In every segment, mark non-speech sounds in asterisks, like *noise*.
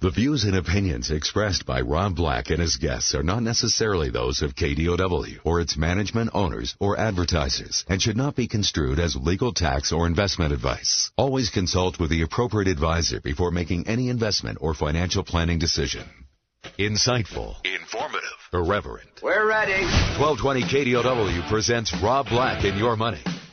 The views and opinions expressed by Rob Black and his guests are not necessarily those of KDOW or its management owners or advertisers and should not be construed as legal tax or investment advice. Always consult with the appropriate advisor before making any investment or financial planning decision. Insightful, informative, irreverent. We're ready. 1220 KDOW presents Rob Black and Your Money.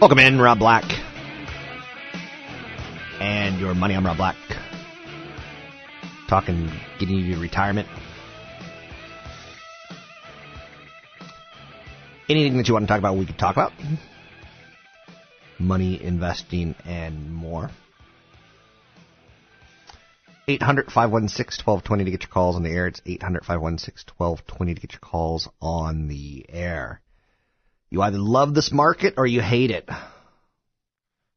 Welcome in, Rob Black. And your money, I'm Rob Black. Talking, getting you to retirement. Anything that you want to talk about, we could talk about. Money, investing, and more. 800 516 1220 to get your calls on the air. It's 800 516 1220 to get your calls on the air. You either love this market or you hate it.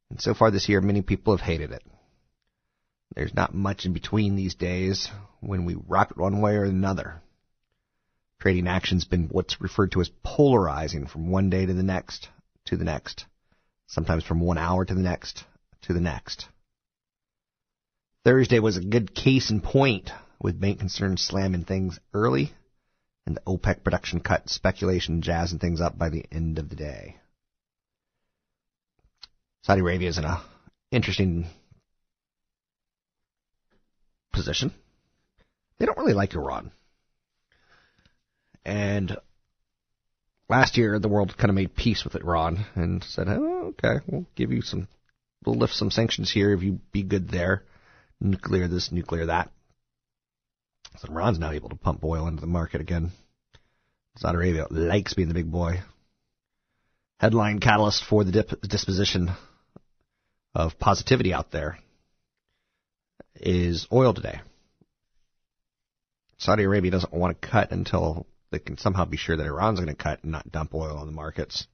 And so far this year, many people have hated it. There's not much in between these days when we rock it one way or another. Trading action's been what's referred to as polarizing from one day to the next to the next. Sometimes from one hour to the next to the next. Thursday was a good case in point with bank concerns slamming things early and the OPEC production cut speculation jazzing things up by the end of the day. Saudi Arabia is in a interesting position. They don't really like Iran. And last year the world kind of made peace with Iran and said, oh, okay, we'll give you some, we'll lift some sanctions here if you be good there. Nuclear this, nuclear that. So Iran's now able to pump oil into the market again. Saudi Arabia likes being the big boy. Headline catalyst for the dip- disposition of positivity out there is oil today. Saudi Arabia doesn't want to cut until they can somehow be sure that Iran's going to cut and not dump oil on the markets.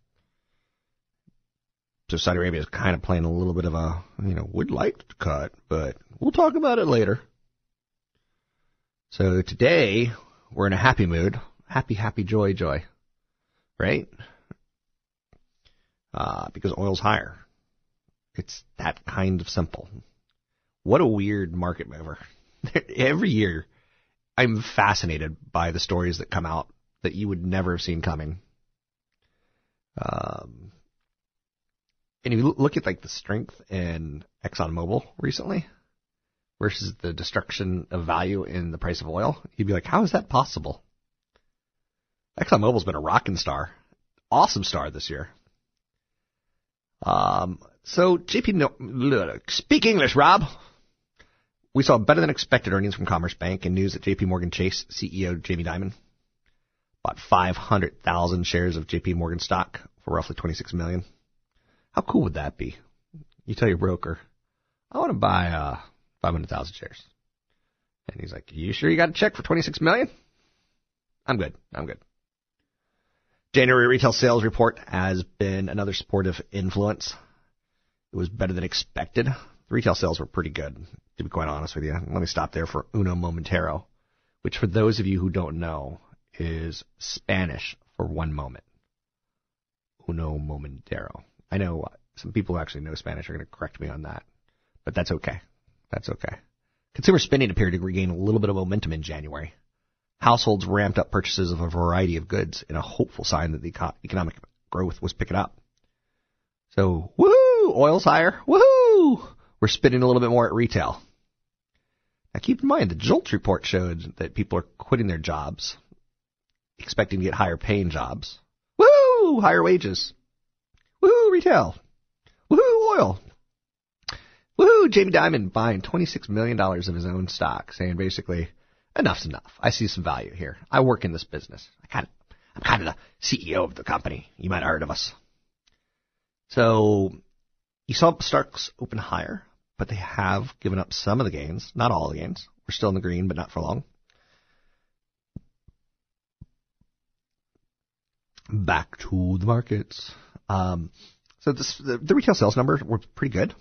So Saudi Arabia is kind of playing a little bit of a, you know, would like to cut, but we'll talk about it later. So today, we're in a happy mood. Happy, happy, joy, joy. Right? Uh, because oil's higher. It's that kind of simple. What a weird market mover. *laughs* Every year, I'm fascinated by the stories that come out that you would never have seen coming. Um, and you look at like the strength in ExxonMobil recently, versus the destruction of value in the price of oil, you'd be like, how is that possible? ExxonMobil's been a rocking star, awesome star this year. Um, so JP, no, speak English, Rob. We saw better than expected earnings from Commerce Bank and news that JP Morgan Chase CEO Jamie Dimon bought 500,000 shares of JP Morgan stock for roughly 26 million. How cool would that be? You tell your broker, I want to buy uh, 500,000 shares. And he's like, you sure you got a check for 26 million? I'm good. I'm good. January retail sales report has been another supportive influence. It was better than expected. The retail sales were pretty good, to be quite honest with you. Let me stop there for uno momentero, which for those of you who don't know is Spanish for one moment. Uno momentero. I know some people who actually know Spanish are going to correct me on that, but that's okay. That's okay. Consumer spending appeared to regain a little bit of momentum in January. Households ramped up purchases of a variety of goods in a hopeful sign that the economic growth was picking up. So, woohoo! Oil's higher. Woohoo! We're spending a little bit more at retail. Now keep in mind, the JOLTS report showed that people are quitting their jobs, expecting to get higher paying jobs. Woohoo! Higher wages. Woohoo! Retail. Woohoo! Oil. Woohoo! Jamie Dimon buying $26 million of his own stock, saying basically, enough's enough. I see some value here. I work in this business. I kind of, I'm kind of the CEO of the company. You might have heard of us. So, you saw stocks open higher, but they have given up some of the gains, not all the gains. We're still in the green, but not for long. Back to the markets. Um, so this, the, the retail sales numbers were pretty good.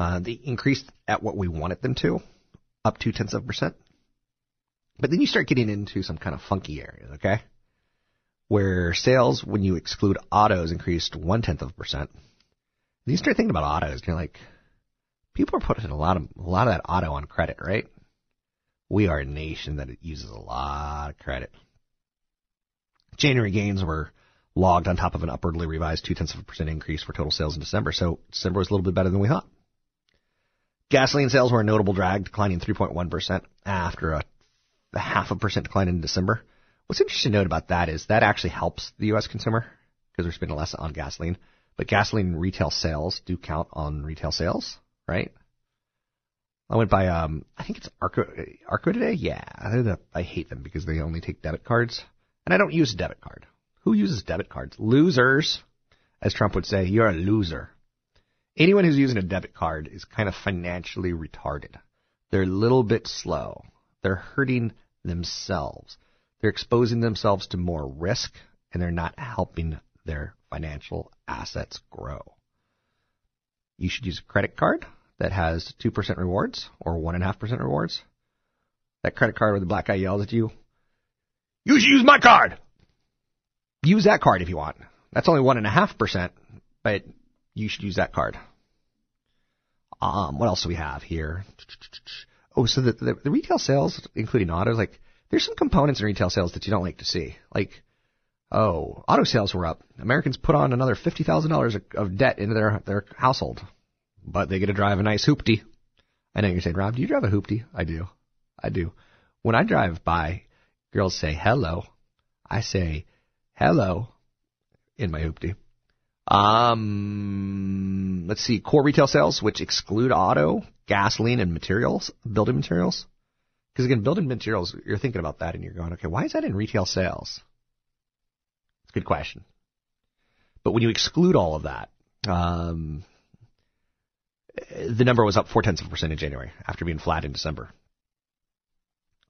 Uh, they increased at what we wanted them to, up two tenths of a percent. But then you start getting into some kind of funky areas, okay? Where sales, when you exclude autos, increased one tenth of a percent. Then you start thinking about autos, and you're like, people are putting a lot of a lot of that auto on credit, right? We are a nation that uses a lot of credit. January gains were logged on top of an upwardly revised two tenths of a percent increase for total sales in December, so December was a little bit better than we thought. Gasoline sales were a notable drag, declining 3.1% after a, a half a percent decline in December. What's interesting to note about that is that actually helps the U.S. consumer because they're spending less on gasoline. But gasoline retail sales do count on retail sales, right? I went by, um, I think it's Arco, Arco today. Yeah, I hate them because they only take debit cards, and I don't use a debit card. Who uses debit cards? Losers, as Trump would say. You're a loser. Anyone who's using a debit card is kind of financially retarded. They're a little bit slow. They're hurting themselves. They're exposing themselves to more risk, and they're not helping their financial assets grow. You should use a credit card that has 2% rewards or 1.5% rewards. That credit card where the black guy yells at you, you should use my card! Use that card if you want. That's only 1.5%, but you should use that card. Um, what else do we have here? Oh, so the, the, the retail sales, including autos, like there's some components in retail sales that you don't like to see. Like, oh, auto sales were up. Americans put on another fifty thousand dollars of debt into their their household, but they get to drive a nice hoopty. I know you're saying, Rob, do you drive a hoopty? I do. I do. When I drive by, girls say hello. I say hello in my hoopty. Um, let's see, core retail sales, which exclude auto, gasoline, and materials, building materials. Because again, building materials, you're thinking about that and you're going, okay, why is that in retail sales? It's a good question. But when you exclude all of that, um, the number was up four tenths of a percent in January after being flat in December.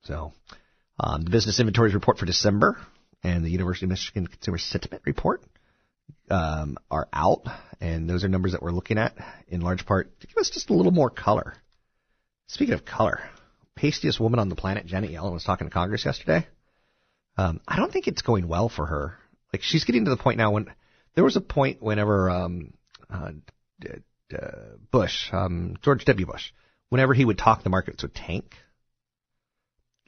So, um, the business inventories report for December and the University of Michigan Consumer Sentiment Report um, are out, and those are numbers that we're looking at in large part to give us just a little more color. Speaking of color, pastiest woman on the planet, Janet Yellen, was talking to Congress yesterday. Um, I don't think it's going well for her. Like she's getting to the point now when there was a point whenever um, uh, uh, Bush, um, George W. Bush, whenever he would talk, the markets would tank.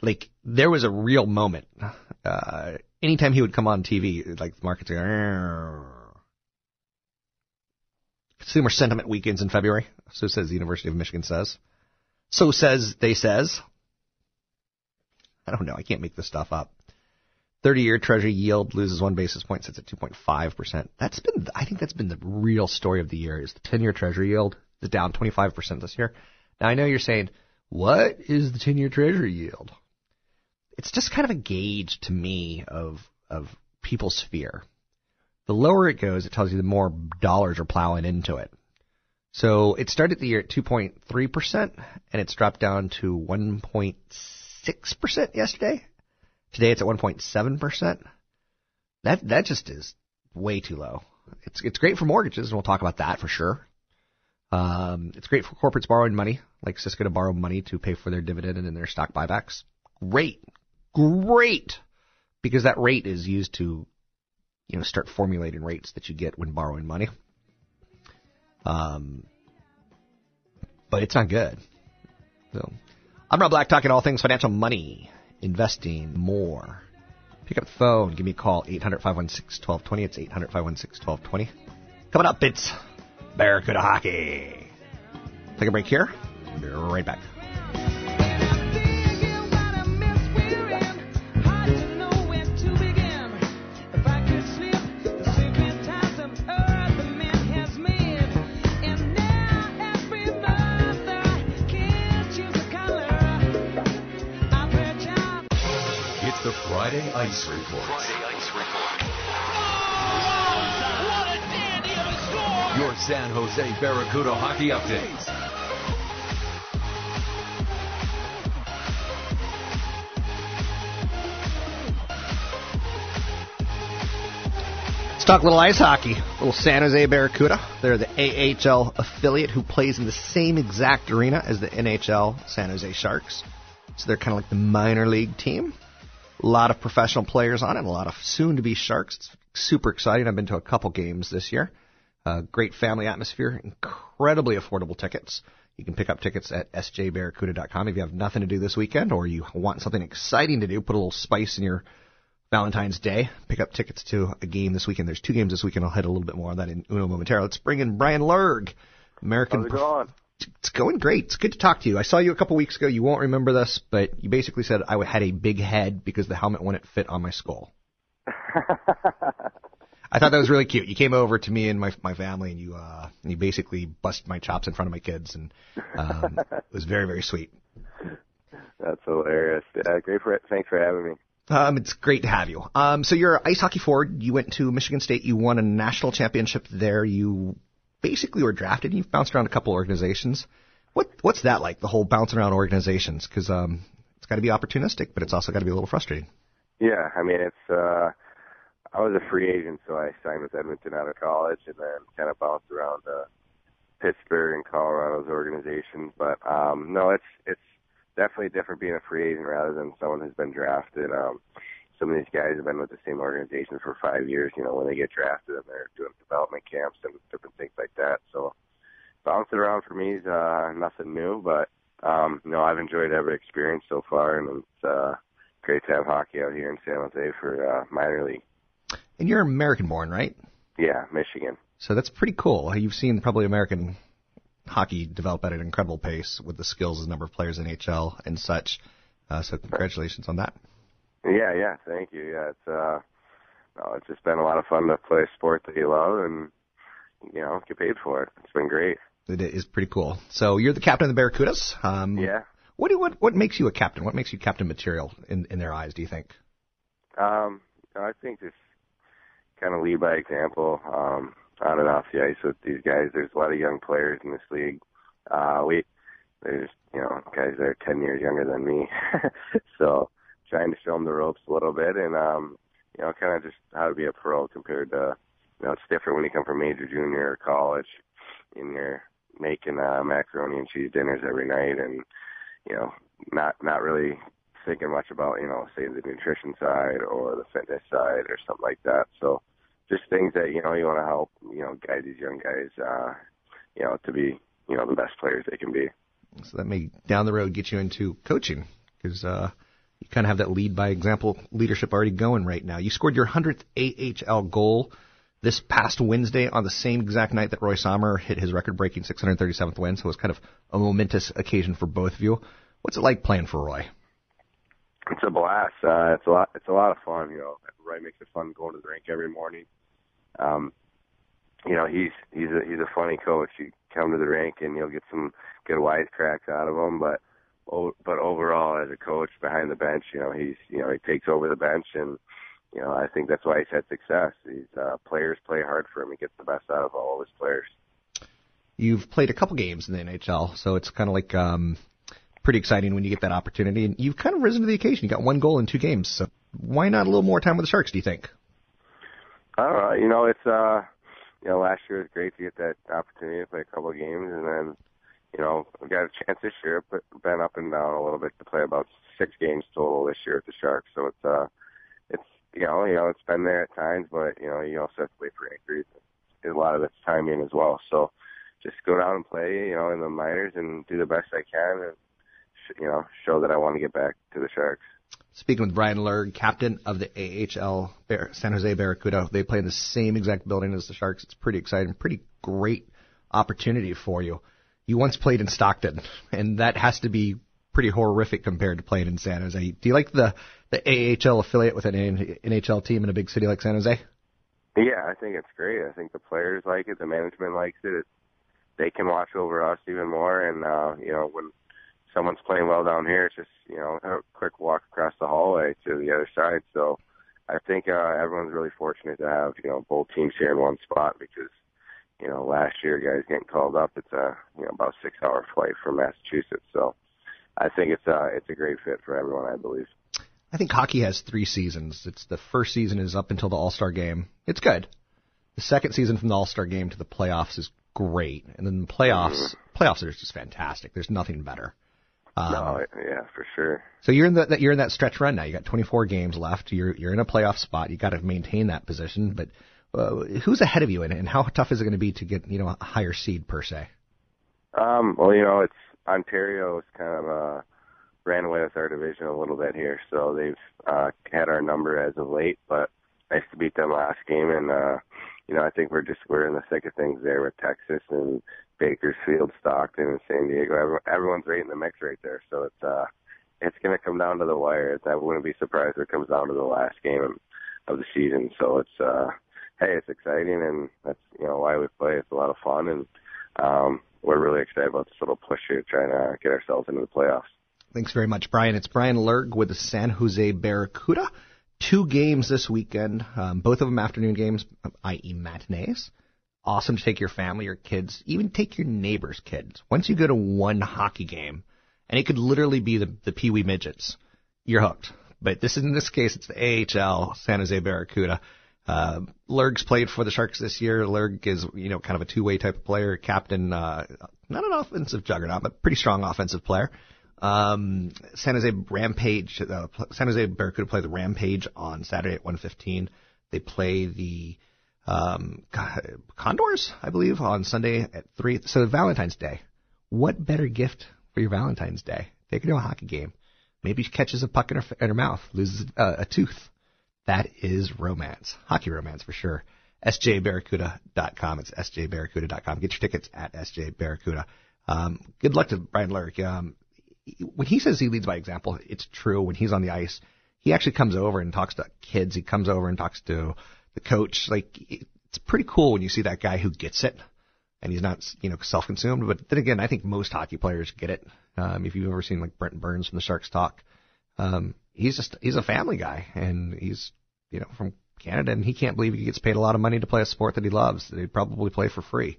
Like there was a real moment. Uh, anytime he would come on TV, like the markets go. Consumer sentiment weekends in February. So says the University of Michigan says. So says they says. I don't know. I can't make this stuff up. 30-year Treasury yield loses one basis point, sits at 2.5 percent. That's been, I think, that's been the real story of the year. Is the 10-year Treasury yield is down 25 percent this year. Now I know you're saying, what is the 10-year Treasury yield? It's just kind of a gauge to me of of people's fear. The lower it goes, it tells you the more dollars are plowing into it. So it started the year at 2.3%, and it's dropped down to 1.6% yesterday. Today it's at 1.7%. That, that just is way too low. It's, it's great for mortgages, and we'll talk about that for sure. Um, it's great for corporates borrowing money, like Cisco to borrow money to pay for their dividend and their stock buybacks. Great. Great. Because that rate is used to you know, start formulating rates that you get when borrowing money. Um, but it's not good. So, I'm Rob Black, talking all things financial money investing more. Pick up the phone. Give me a call. 800-516-1220. It's 800-516-1220. Coming up, it's Barracuda Hockey. Take a break here. Be right back. Ice Report. Friday Ice Report. Your San Jose Barracuda hockey updates. Let's talk a little ice hockey. Little San Jose Barracuda. They're the AHL affiliate who plays in the same exact arena as the NHL San Jose Sharks. So they're kind of like the minor league team. A lot of professional players on it, a lot of soon to be Sharks. It's super exciting. I've been to a couple games this year. Uh, great family atmosphere, incredibly affordable tickets. You can pick up tickets at sjbarracuda.com if you have nothing to do this weekend or you want something exciting to do, put a little spice in your Valentine's Day. Pick up tickets to a game this weekend. There's two games this weekend. I'll hit a little bit more on that in uno momentarily. Let's bring in Bryan Lerg, American. How's it going? It's going great. It's good to talk to you. I saw you a couple weeks ago. You won't remember this, but you basically said I had a big head because the helmet wouldn't fit on my skull. I thought that was really cute. You came over to me and my my family, and you uh, and you basically busted my chops in front of my kids, and um, it was very very sweet. That's hilarious. Yeah, great for thanks for having me. Um, it's great to have you. Um, so you're ice hockey forward. You went to Michigan State. You won a national championship there. You basically were drafted. You've bounced around a couple organizations. What what's that like? The whole bouncing around organizations because um, it's got to be opportunistic, but it's also got to be a little frustrating. Yeah, I mean it's. uh I was a free agent, so I signed with Edmonton out of college, and then kind of bounced around uh, Pittsburgh and Colorado's organizations. But um, no, it's it's definitely different being a free agent rather than someone who's been drafted. Um, some of these guys have been with the same organization for five years. You know, when they get drafted and they're doing development camps and different things like that. So bouncing around for me is uh, nothing new, but um, no, I've enjoyed every experience so far, and it's uh, great to have hockey out here in San Jose for uh, minor league. And you're American born, right? Yeah, Michigan. So that's pretty cool. You've seen probably American hockey develop at an incredible pace with the skills of the number of players in HL and such. Uh, so congratulations on that. Yeah, yeah, thank you. Yeah, it's uh, no, it's just been a lot of fun to play a sport that you love and you know get paid for it. It's been great. It is pretty cool. So you're the captain of the Barracudas. Um, yeah. What do what what makes you a captain? What makes you captain material in in their eyes? Do you think? Um, I think just kind of lead by example. Um, on and off the ice with these guys. There's a lot of young players in this league. Uh, we there's you know guys that are ten years younger than me, *laughs* so trying to show them the ropes a little bit and um, you know kind of just how to be a pro compared to you know it's different when you come from major, junior, or college, and you're making uh, macaroni and cheese dinners every night, and you know not not really thinking much about you know say the nutrition side or the fitness side or something like that. So just things that you know you want to help you know guide these young guys uh you know to be you know the best players they can be so that may down the road get you into coaching because uh you kind of have that lead by example leadership already going right now. You scored your 100th AHL goal this past Wednesday on the same exact night that Roy Sommer hit his record breaking 637th win so it was kind of a momentous occasion for both of you. What's it like playing for Roy? It's a blast. Uh it's a lot it's a lot of fun you know. Roy makes it fun going to the rink every morning. Um, you know, he's he's a he's a funny coach. You come to the rink and you'll get some good wisecracks out of him, but but overall, as a coach behind the bench, you know, he's you know he takes over the bench, and you know I think that's why he's had success. These uh, players play hard for him. He gets the best out of all of his players. You've played a couple games in the NHL, so it's kind of like um, pretty exciting when you get that opportunity. And you've kind of risen to the occasion. You got one goal in two games, so why not a little more time with the Sharks? Do you think? I don't know. You know, it's uh, you know, last year was great to get that opportunity to play a couple of games, and then, you know, we got a chance this year, but been up and down a little bit to play about six games total this year with the Sharks. So it's uh, it's you know, you know, it's been there at times, but you know, you also have to wait for injuries. A lot of it's timing as well. So just go down and play, you know, in the minors and do the best I can, and you know, show that I want to get back to the Sharks. Speaking with Bryan Lerg, captain of the AHL San Jose Barracuda. They play in the same exact building as the Sharks. It's pretty exciting, pretty great opportunity for you. You once played in Stockton, and that has to be pretty horrific compared to playing in San Jose. Do you like the the AHL affiliate with an NHL team in a big city like San Jose? Yeah, I think it's great. I think the players like it, the management likes it. It's, they can watch over us even more, and uh, you know when someone's playing well down here, it's just you know a quick walk across the hallway to the other side. So I think uh, everyone's really fortunate to have you know both teams here in one spot because you know last year guys getting called up, it's a you know about six hour flight from Massachusetts. So I think it's a it's a great fit for everyone. I believe. I think hockey has three seasons. It's the first season is up until the All Star game. It's good. The second season from the All Star game to the playoffs is great, and then the playoffs mm-hmm. playoffs are just fantastic. There's nothing better. Um, no, yeah, for sure. So you're in that you're in that stretch run now. You got 24 games left. You're you're in a playoff spot. You got to maintain that position. But uh, who's ahead of you, and, and how tough is it going to be to get you know a higher seed per se? Um, well, you know, it's Ontario is kind of uh, ran away with our division a little bit here, so they've uh, had our number as of late. But nice to beat them last game, and uh, you know, I think we're just we're in the thick of things there with Texas and Bakersfield, Stockton, and San Diego. Everyone's right in the mix right there. So it's uh, it's going to come down to the wire. I wouldn't be surprised if it comes down to the last game of the season. So it's uh, hey, it's exciting, and that's you know why we play. It's a lot of fun, and um, we're really excited about this little push here, trying to get ourselves into the playoffs. Thanks very much, Bryan. It's Bryan Lerg with the San Jose Barracuda. Two games this weekend, um, both of them afternoon games, i.e., matinees awesome to take your family or kids, even take your neighbor's kids. Once you go to one hockey game, and it could literally be the, the Pee Wee midgets, you're hooked. But this is in this case, it's the AHL San Jose Barracuda. Uh, Lerg's played for the Sharks this year. Lerg is, you know, kind of a two-way type of player, captain, uh, not an offensive juggernaut, but pretty strong offensive player. Um, San Jose Rampage, uh, San Jose Barracuda play the Rampage on Saturday at 1:15. They play the um, Condors, I believe, on Sunday at 3. So Valentine's Day. What better gift for your Valentine's Day? Take her to a hockey game. Maybe she catches a puck in her, in her mouth, loses uh, a tooth. That is romance. Hockey romance for sure. SJBarracuda.com. It's SJBarracuda.com. Get your tickets at SJBarracuda. Um, good luck to Bryan Lerg. Um, when he says he leads by example, it's true. When he's on the ice, he actually comes over and talks to kids. He comes over and talks to the coach. Like it's pretty cool when you see that guy who gets it and he's not you know self-consumed. But then again, I think most hockey players get it. Um, if you've ever seen like Brent Burns from the Sharks talk, um, he's just he's a family guy and he's you know from Canada and he can't believe he gets paid a lot of money to play a sport that he loves. That he'd probably play for free.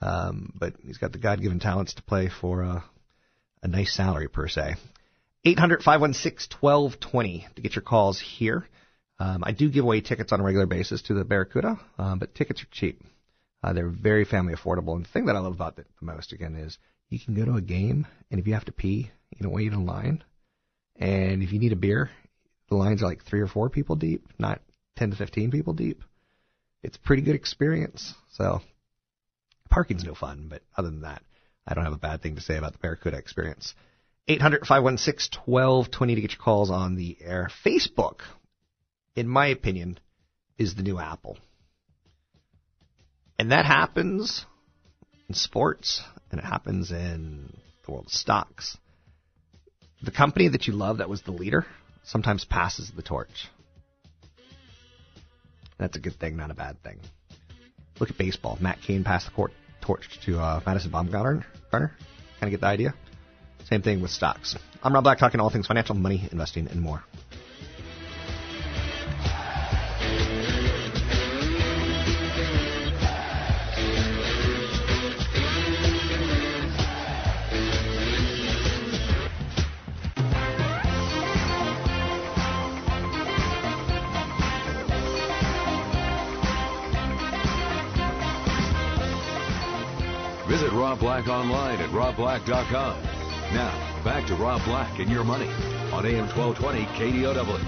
Um, but he's got the God-given talents to play for a, a nice salary per se. 800 516 1220 to get your calls here. Um, I do give away tickets on a regular basis to the Barracuda, um, but tickets are cheap. Uh, they're very family affordable. And the thing that I love about it the most, again, is you can go to a game, and if you have to pee, you don't wait in line. And if you need a beer, the lines are like three or four people deep, not 10 to 15 people deep. It's a pretty good experience. So parking's no fun, but other than that, I don't have a bad thing to say about the Barracuda experience. 800 516 1220 to get your calls on the air. Facebook in my opinion, is the new Apple. And that happens in sports and it happens in the world of stocks. The company that you love that was the leader sometimes passes the torch. That's a good thing, not a bad thing. Look at baseball. Matt Cain passed the court, torch to uh, Madison Bumgarner. Kind of get the idea? Same thing with stocks. I'm Rob Black, talking all things financial, money, investing, and more. Black online at robblack.com. Now, back to Rob Black and your money on AM 1220 KDOW.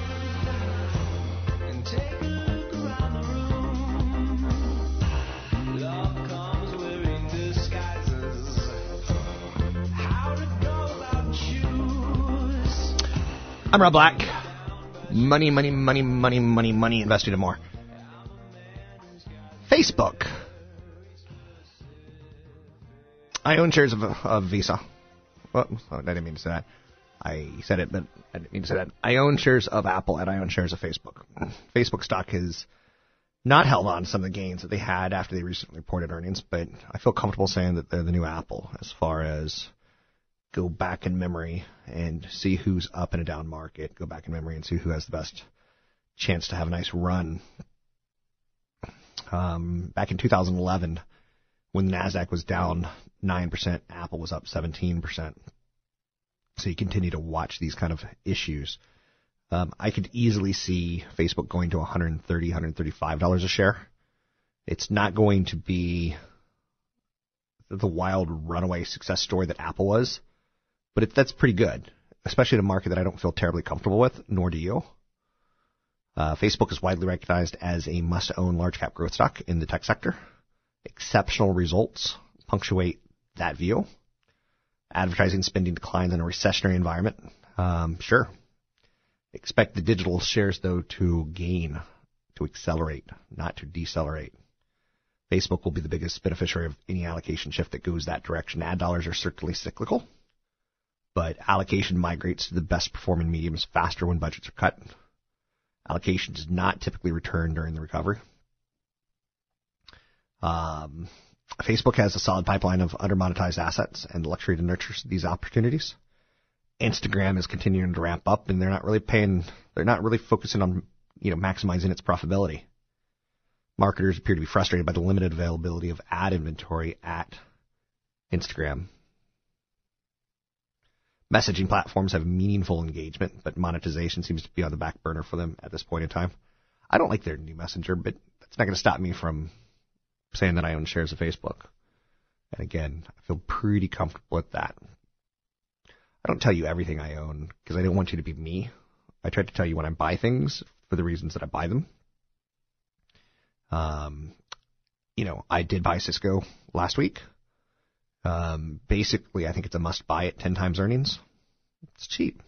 I'm Rob Black. Money, money, money, money, money, money, investing in more. Facebook. I own shares of, of Visa. Well, I didn't mean to say that. I said it, but I didn't mean to say that. I own shares of Apple and I own shares of Facebook. Facebook stock has not held on to some of the gains that they had after they recently reported earnings, but I feel comfortable saying that they're the new Apple as far as go back in memory and see who's up in a down market, go back in memory and see who has the best chance to have a nice run. Um, back in 2011, when the Nasdaq was down 9%, Apple was up 17%. So you continue to watch these kind of issues. Um, I could easily see Facebook going to 130, 135 dollars a share. It's not going to be the wild runaway success story that Apple was, but it, that's pretty good, especially in a market that I don't feel terribly comfortable with, nor do you. Uh, Facebook is widely recognized as a must-own large-cap growth stock in the tech sector. Exceptional results punctuate that view. Advertising spending declines in a recessionary environment. Um, sure. Expect the digital shares, though, to gain, to accelerate, not to decelerate. Facebook will be the biggest beneficiary of any allocation shift that goes that direction. Ad dollars are certainly cyclical, but allocation migrates to the best performing mediums faster when budgets are cut. Allocation does not typically return during the recovery. Um, Facebook has a solid pipeline of undermonetized assets and the luxury to nurture these opportunities. Instagram is continuing to ramp up and they're not really paying, they're not really focusing on, you know, maximizing its profitability. Marketers appear to be frustrated by the limited availability of ad inventory at Instagram. Messaging platforms have meaningful engagement, but monetization seems to be on the back burner for them at this point in time. I don't like their new messenger, but that's not going to stop me from saying that I own shares of Facebook. And again, I feel pretty comfortable with that. I don't tell you everything I own because I don't want you to be me. I try to tell you when I buy things for the reasons that I buy them. Um, you know, I did buy Cisco last week. Um, basically, I think it's a must buy at 10 times earnings. It's cheap.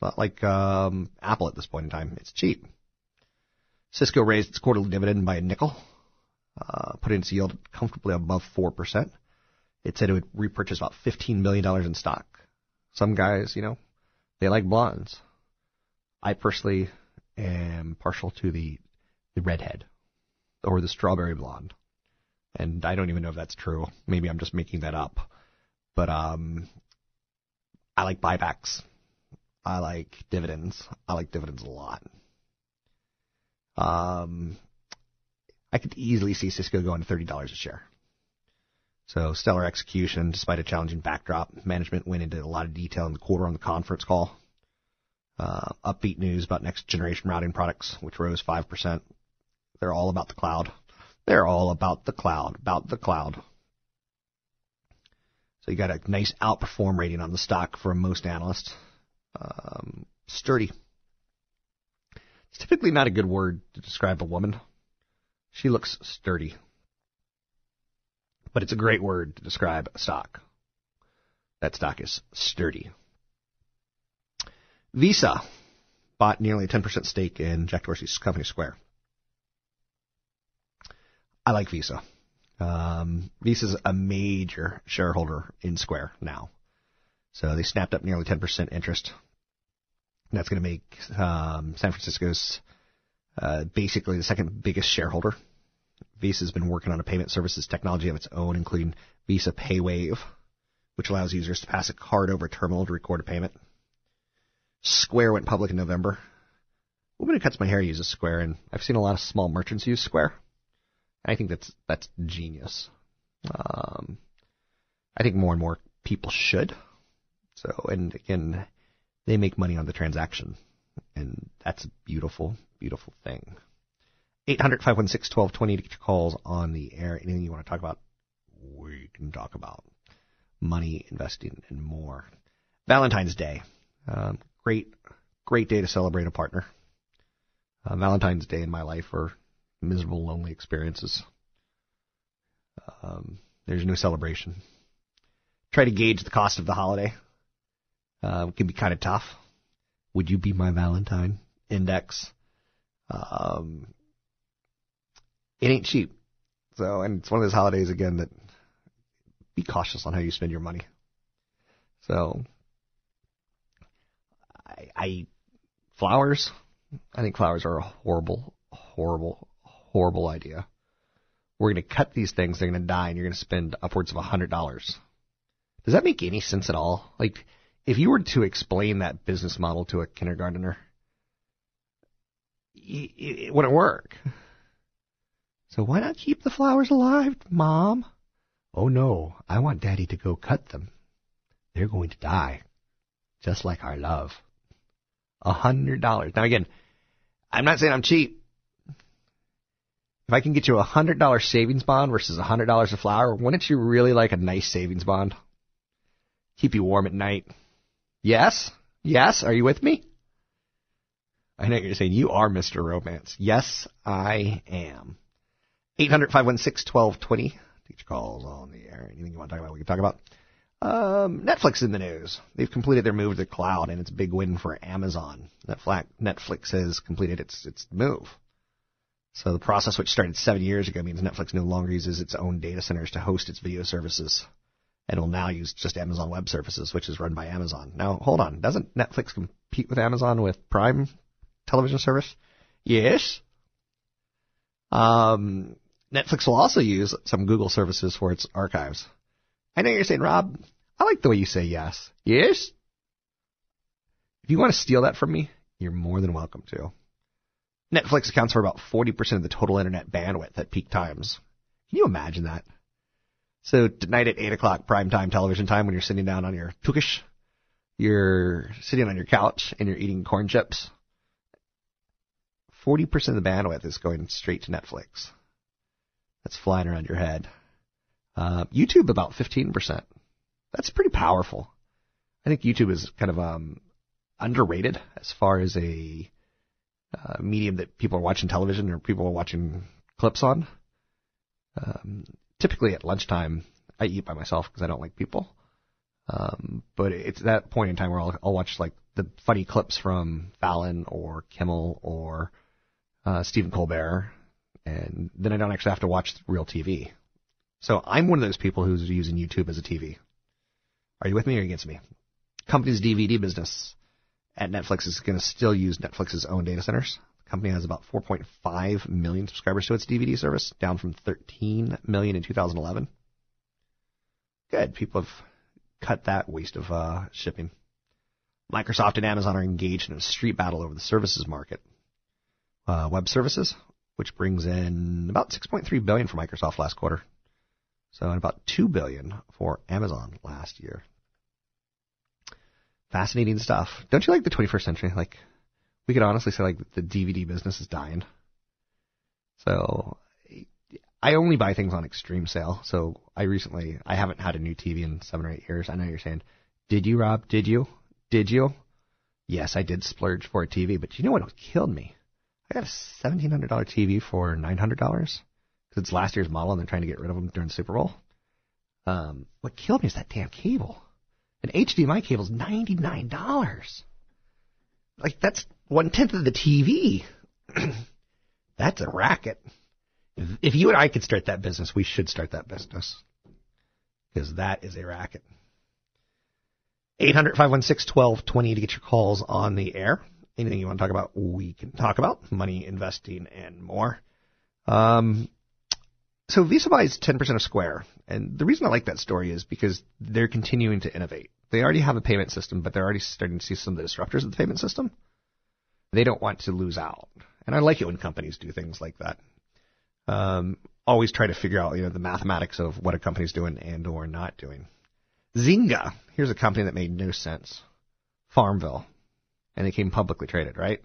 Not like um, Apple at this point in time. It's cheap. Cisco raised its quarterly dividend by a nickel uh, putting its yield comfortably above 4%. It said it would repurchase about $15 million in stock. Some guys, you know, they like blondes. I personally am partial to the, the redhead or the strawberry blonde. And I don't even know if that's true. Maybe I'm just making that up. But um, I like buybacks. I like dividends. I like dividends a lot. Um, I could easily see Cisco going to $30 a share. So stellar execution despite a challenging backdrop. Management went into a lot of detail in the quarter on the conference call. Uh, upbeat news about next generation routing products, which rose 5%. They're all about the cloud. They're all about the cloud, about the cloud. So you got a nice outperform rating on the stock for most analysts. Um, sturdy. It's typically not a good word to describe a woman. She looks sturdy. But it's a great word to describe a stock. That stock is sturdy. Visa bought nearly a 10% stake in Jack Dorsey's company Square. I like Visa. Um, Visa's a major shareholder in Square now. So they snapped up nearly 10% interest. That's going to make um, San Francisco's uh, basically the second biggest shareholder. Visa's been working on a payment services technology of its own, including Visa PayWave, which allows users to pass a card over a terminal to record a payment. Square went public in November. A woman who cuts my hair uses Square, and I've seen a lot of small merchants use Square. I think that's that's genius. Um, I think more and more people should. So, and again, they make money on the transaction, and that's beautiful, beautiful thing. 800 516 1220 to get your calls on the air. Anything you want to talk about, we can talk about. Money, investing, and more. Valentine's Day. Um, great, great day to celebrate a partner. Uh, Valentine's Day in my life are miserable, lonely experiences. Um, there's no celebration. Try to gauge the cost of the holiday. Uh, it can be kind of tough Would You Be My Valentine index. Um, it ain't cheap. So, and it's one of those holidays again that be cautious on how you spend your money. So, I, I flowers. I think flowers are a horrible, horrible, horrible idea. We're going to cut these things; they're going to die, and you're going to spend upwards of a hundred dollars. Does that make any sense at all? Like, if you were to explain that business model to a kindergartner, it wouldn't work. So why not keep the flowers alive, Mom? Oh no, I want Daddy to go cut them. They're going to die. Just like our love. A hundred dollars. Now again, I'm not saying I'm cheap. If I can get you a hundred dollar savings bond versus a hundred dollars a flower, wouldn't you really like a nice savings bond? Keep you warm at night. Yes? Yes? Are you with me? I know you're saying you are Mr. Romance. Yes, I am. 800 516 1220. Take your calls on the air. Anything you want to talk about, we can talk about. Um, Netflix in the news. They've completed their move to the cloud, and it's a big win for Amazon. Netflix has completed its its move. So the process, which started seven years ago, means Netflix no longer uses its own data centers to host its video services, and will now use just Amazon Web Services, which is run by Amazon. Now, hold on, doesn't Netflix compete with Amazon with Prime television service? Yes. Um, Netflix will also use some Google services for its archives. I know you're saying, Rob, I like the way you say yes. Yes? If you want to steal that from me, you're more than welcome to. Netflix accounts for about 40% of the total internet bandwidth at peak times. Can you imagine that? So tonight at 8 o'clock prime time television time when you're sitting down on your tukish, you're sitting on your couch and you're eating corn chips 40% of the bandwidth is going straight to Netflix. That's flying around your head. Uh, YouTube about 15%. That's pretty powerful. I think YouTube is kind of um, underrated as far as a uh, medium that people are watching television or people are watching clips on. Um, typically at lunchtime, I eat by myself because I don't like people. Um, but it's that point in time where I'll, I'll watch like the funny clips from Fallon or Kimmel or uh, Stephen Colbert, and then I don't actually have to watch real TV. So I'm one of those people who's using YouTube as a TV. Are you with me or against me? Company's DVD business at Netflix is going to still use Netflix's own data centers. The company has about 4.5 million subscribers to its DVD service, down from 13 million in 2011. Good. People have cut that waste of uh, shipping. Microsoft and Amazon are engaged in a street battle over the services market uh, web services, which brings in about 6.3 billion for Microsoft last quarter. So and about 2 billion for Amazon last year. Fascinating stuff. Don't you like the 21st century? Like we could honestly say like the DVD business is dying. So I only buy things on extreme sale. So I recently I haven't had a new TV in 7 or 8 years. I know you're saying, "Did you, Rob? Did you? Did you?" Yes, I did splurge for a TV, but you know what killed me? I got a seventeen hundred dollar TV for nine hundred dollars because it's last year's model and they're trying to get rid of them during the Super Bowl. Um, what killed me is that damn cable. An HDMI cable is ninety nine dollars. Like that's one tenth of the TV. *clears throat* that's a racket. If, if you and I could start that business, we should start that business because that is a racket. 800 516 1220 to get your calls on the air anything you want to talk about, we can talk about money, investing, and more. Um, so Visa buys 10% of Square, and the reason I like that story is because they're continuing to innovate. They already have a payment system, but they're already starting to see some of the disruptors of the payment system. They don't want to lose out, and I like it when companies do things like that. Um, always try to figure out you know the mathematics of what a company's doing and or not doing. Zynga, here's a company that made no sense. Farmville, and they came publicly traded, right?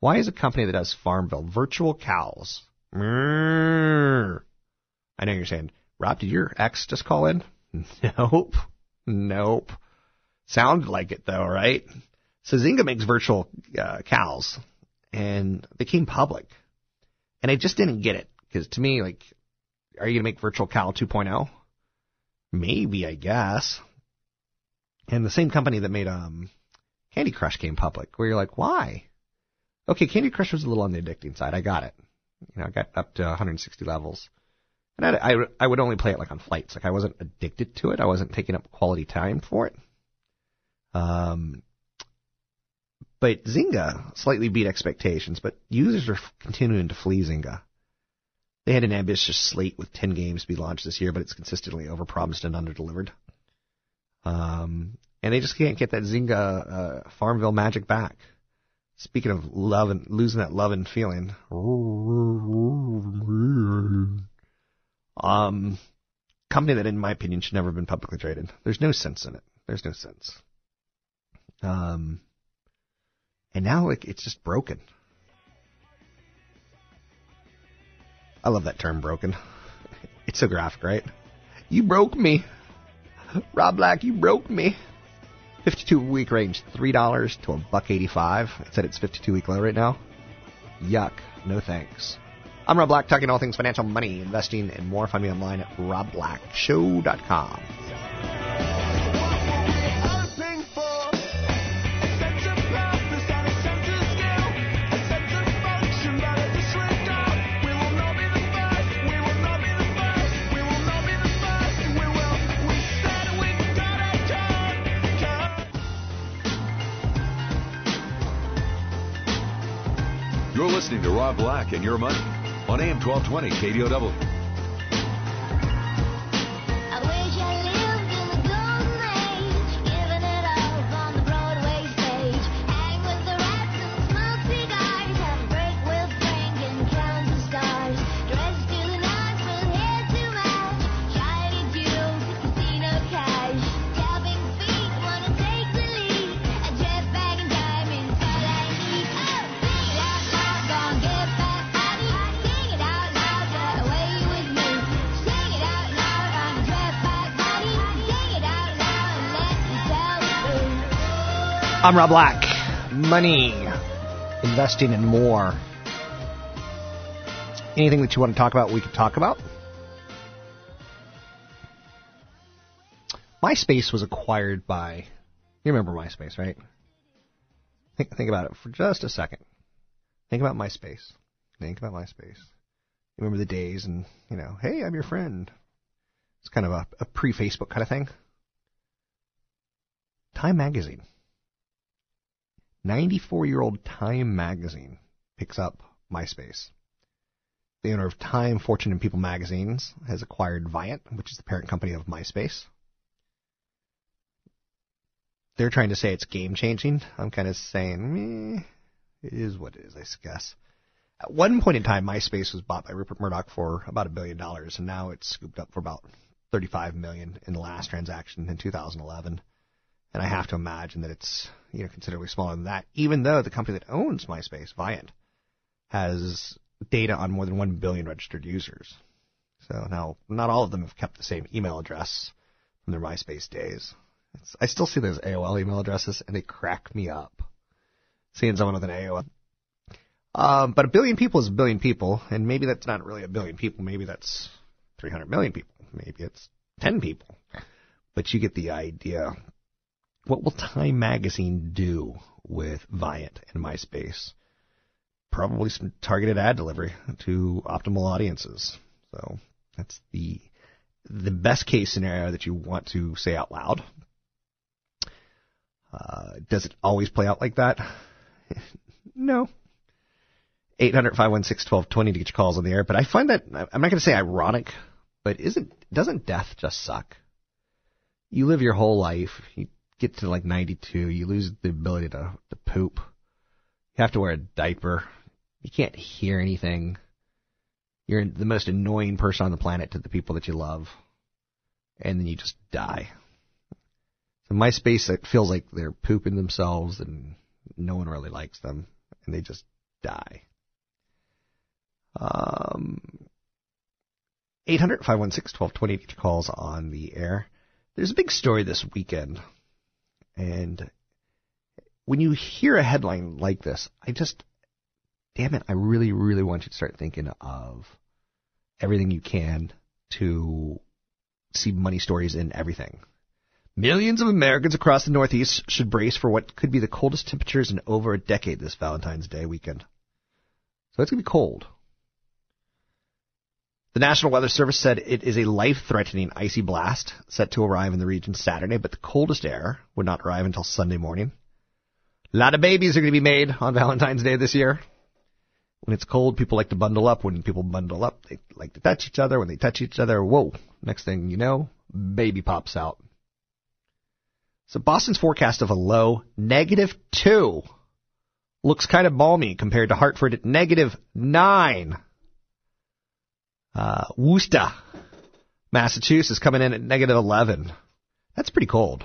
Why is a company that does Farmville virtual cows? I know you're saying, Rob, did your ex just call in? *laughs* Nope. Nope. Sounded like it though, right? So Zynga makes virtual uh, cows, and they came public, and I just didn't get it because to me, like, are you gonna make virtual cow 2.0? Maybe, I guess. And the same company that made um Candy Crush came public, where you're like, why? Okay, Candy Crush was a little on the addicting side. I got it. You know, I got up to 160 levels. And I, I, I would only play it like on flights. Like I wasn't addicted to it. I wasn't taking up quality time for it. Um, but Zynga slightly beat expectations, but users are continuing to flee Zynga. They had an ambitious slate with 10 games to be launched this year, but it's consistently overpromised and underdelivered. Um, and they just can't get that Zynga uh, Farmville magic back. Speaking of love and losing that love and feeling, um, company that, in my opinion, should never have been publicly traded. There's no sense in it. There's no sense. Um, and now like it's just broken. I love that term, broken. *laughs* It's so graphic, right? You broke me, Rob Black. You broke me. 52 week range, three dollars to a buck 85. It's at its 52 week low right now. Yuck. No thanks. I'm Rob Black, talking all things financial, money, investing, and more. Find me online at robblackshow.com. You're listening to Rob Black and Your Money on AM 1220 KDOW. I'm Rob Black. Money, investing, and more. Anything that you want to talk about, we can talk about. MySpace was acquired by. You remember MySpace, right? Think, think about it for just a second. Think about MySpace. Think about MySpace. You remember the days and, you know, hey, I'm your friend. It's kind of a, a pre Facebook kind of thing. Time Magazine. 94 year old Time magazine picks up MySpace. The owner of Time, Fortune, and People magazines has acquired Viant, which is the parent company of MySpace. They're trying to say it's game changing. I'm kind of saying, meh, it is what it is, I guess. At one point in time, MySpace was bought by Rupert Murdoch for about a billion dollars, and now it's scooped up for about 35 million in the last transaction in 2011. And I have to imagine that it's you know considerably smaller than that, even though the company that owns MySpace, Viant, has data on more than one billion registered users. So now, not all of them have kept the same email address from their MySpace days. It's, I still see those AOL email addresses, and they crack me up. Seeing someone with an AOL. Um, but a billion people is a billion people, and maybe that's not really a billion people. Maybe that's 300 million people. Maybe it's 10 people. But you get the idea. What will Time Magazine do with Viant and MySpace? Probably some targeted ad delivery to optimal audiences. So that's the the best case scenario that you want to say out loud. Uh, does it always play out like that? *laughs* no. 800 516 1220 to get your calls on the air. But I find that, I'm not going to say ironic, but isn't, doesn't death just suck? You live your whole life, you get to like 92, you lose the ability to, to poop. You have to wear a diaper. You can't hear anything. You're the most annoying person on the planet to the people that you love. And then you just die. So MySpace, it feels like they're pooping themselves and no one really likes them. And they just die. Um, 800 516 1220 get calls on the air. There's a big story this weekend. And when you hear a headline like this, I just, damn it, I really, really want you to start thinking of everything you can to see money stories in everything. Millions of Americans across the Northeast should brace for what could be the coldest temperatures in over a decade this Valentine's Day weekend. So it's going to be cold. The National Weather Service said it is a life-threatening icy blast set to arrive in the region Saturday, but the coldest air would not arrive until Sunday morning. A lot of babies are going to be made on Valentine's Day this year. When it's cold, people like to bundle up. When people bundle up, they like to touch each other. When they touch each other, whoa, next thing you know, baby pops out. So Boston's forecast of a low negative two looks kind of balmy compared to Hartford at negative nine. Uh, Worcester, Massachusetts coming in at negative 11. That's pretty cold.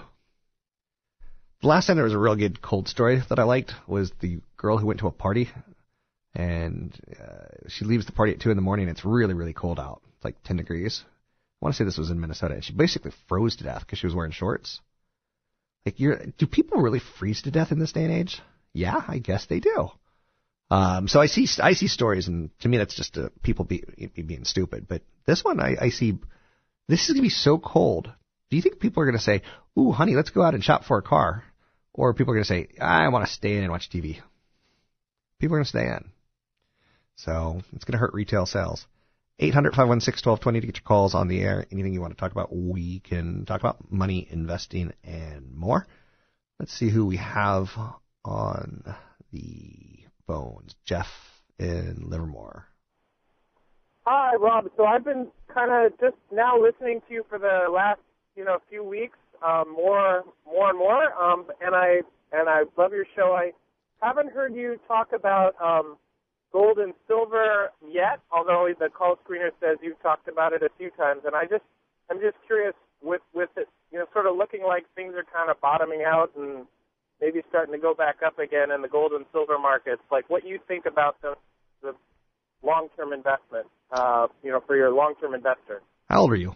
The last time there was a real good cold story that I liked was the girl who went to a party and uh, she leaves the party at 2 in the morning. and It's really, really cold out. It's like 10 degrees. I want to say this was in Minnesota. She basically froze to death because she was wearing shorts. Like, you're, do people really freeze to death in this day and age? Yeah, I guess they do. Um, so I see I see stories, and to me that's just uh, people be, be, being stupid. But this one I, I see this is gonna be so cold. Do you think people are gonna say, "Ooh, honey, let's go out and shop for a car," or people are gonna say, "I want to stay in and watch TV"? People are gonna stay in. So it's gonna hurt retail sales. 800-516-1220 to get your calls on the air. Anything you want to talk about, we can talk about money, investing, and more. Let's see who we have on the phones. Jeff in Livermore. Hi, Rob. So I've been kind of just now listening to you for the last, you know, few weeks, um, more, more and more. Um, and I and I love your show. I haven't heard you talk about um, gold and silver yet, although the call screener says you've talked about it a few times. And I just, I'm just curious with with it, you know, sort of looking like things are kind of bottoming out and maybe starting to go back up again in the gold and silver markets. Like what you think about the the long-term investment, uh, you know, for your long-term investor. How old are you?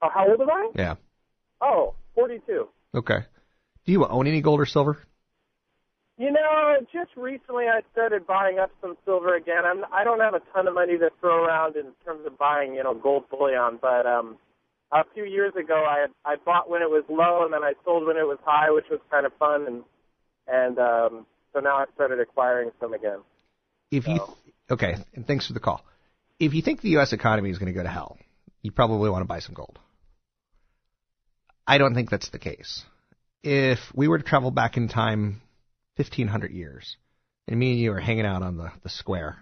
Uh, how old am I? Yeah. Oh, 42. Okay. Do you own any gold or silver? You know, just recently I started buying up some silver again. I'm I don't have a ton of money to throw around in terms of buying, you know, gold bullion, but um a few years ago I had I bought when it was low and then I sold when it was high, which was kind of fun and and um so now I've started acquiring some again. If you So- okay, and thanks for the call. If you think the U.S. economy is going to go to hell, you probably want to buy some gold. I don't think that's the case. If we were to travel back in time 1,500 years, and me and you are hanging out on the, the square,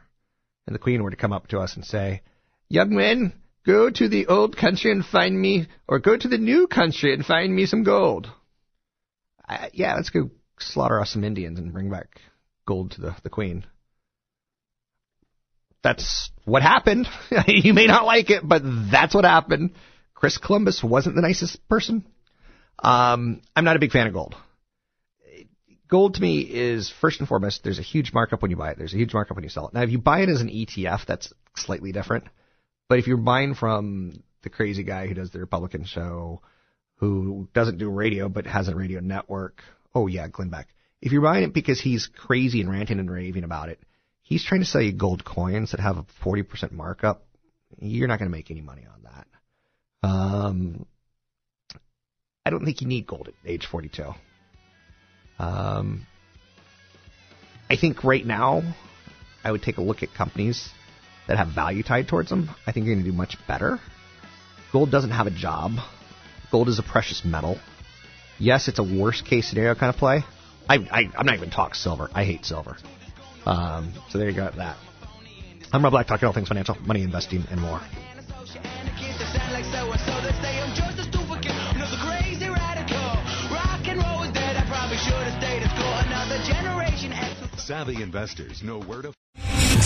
and the Queen were to come up to us and say, Young men, go to the old country and find me, or go to the new country and find me some gold. I, yeah, let's go slaughter us some Indians and bring back gold to the, the Queen that's what happened. *laughs* you may not like it, but that's what happened. Chris Columbus wasn't the nicest person. Um, I'm not a big fan of gold. Gold to me is first and foremost, there's a huge markup when you buy it. There's a huge markup when you sell it. Now, if you buy it as an ETF, that's slightly different. But if you're buying from the crazy guy who does the Republican show, who doesn't do radio but has a radio network, oh yeah, Glenn Beck. If you're buying it because he's crazy and ranting and raving about it, he's trying to sell you gold coins that have a 40% markup. You're not going to make any money on that. Um, I don't think you need gold at age 42. Um, I think right now, I would take a look at companies that have value tied towards them. I think you're going to do much better. Gold doesn't have a job. Gold is a precious metal. Yes, it's a worst case scenario kind of play. I, I, I'm not even talking silver. I hate silver. Um, so there you go. That. I'm Rob Black, talking all things financial, money, investing, and more. Savvy investors know where to.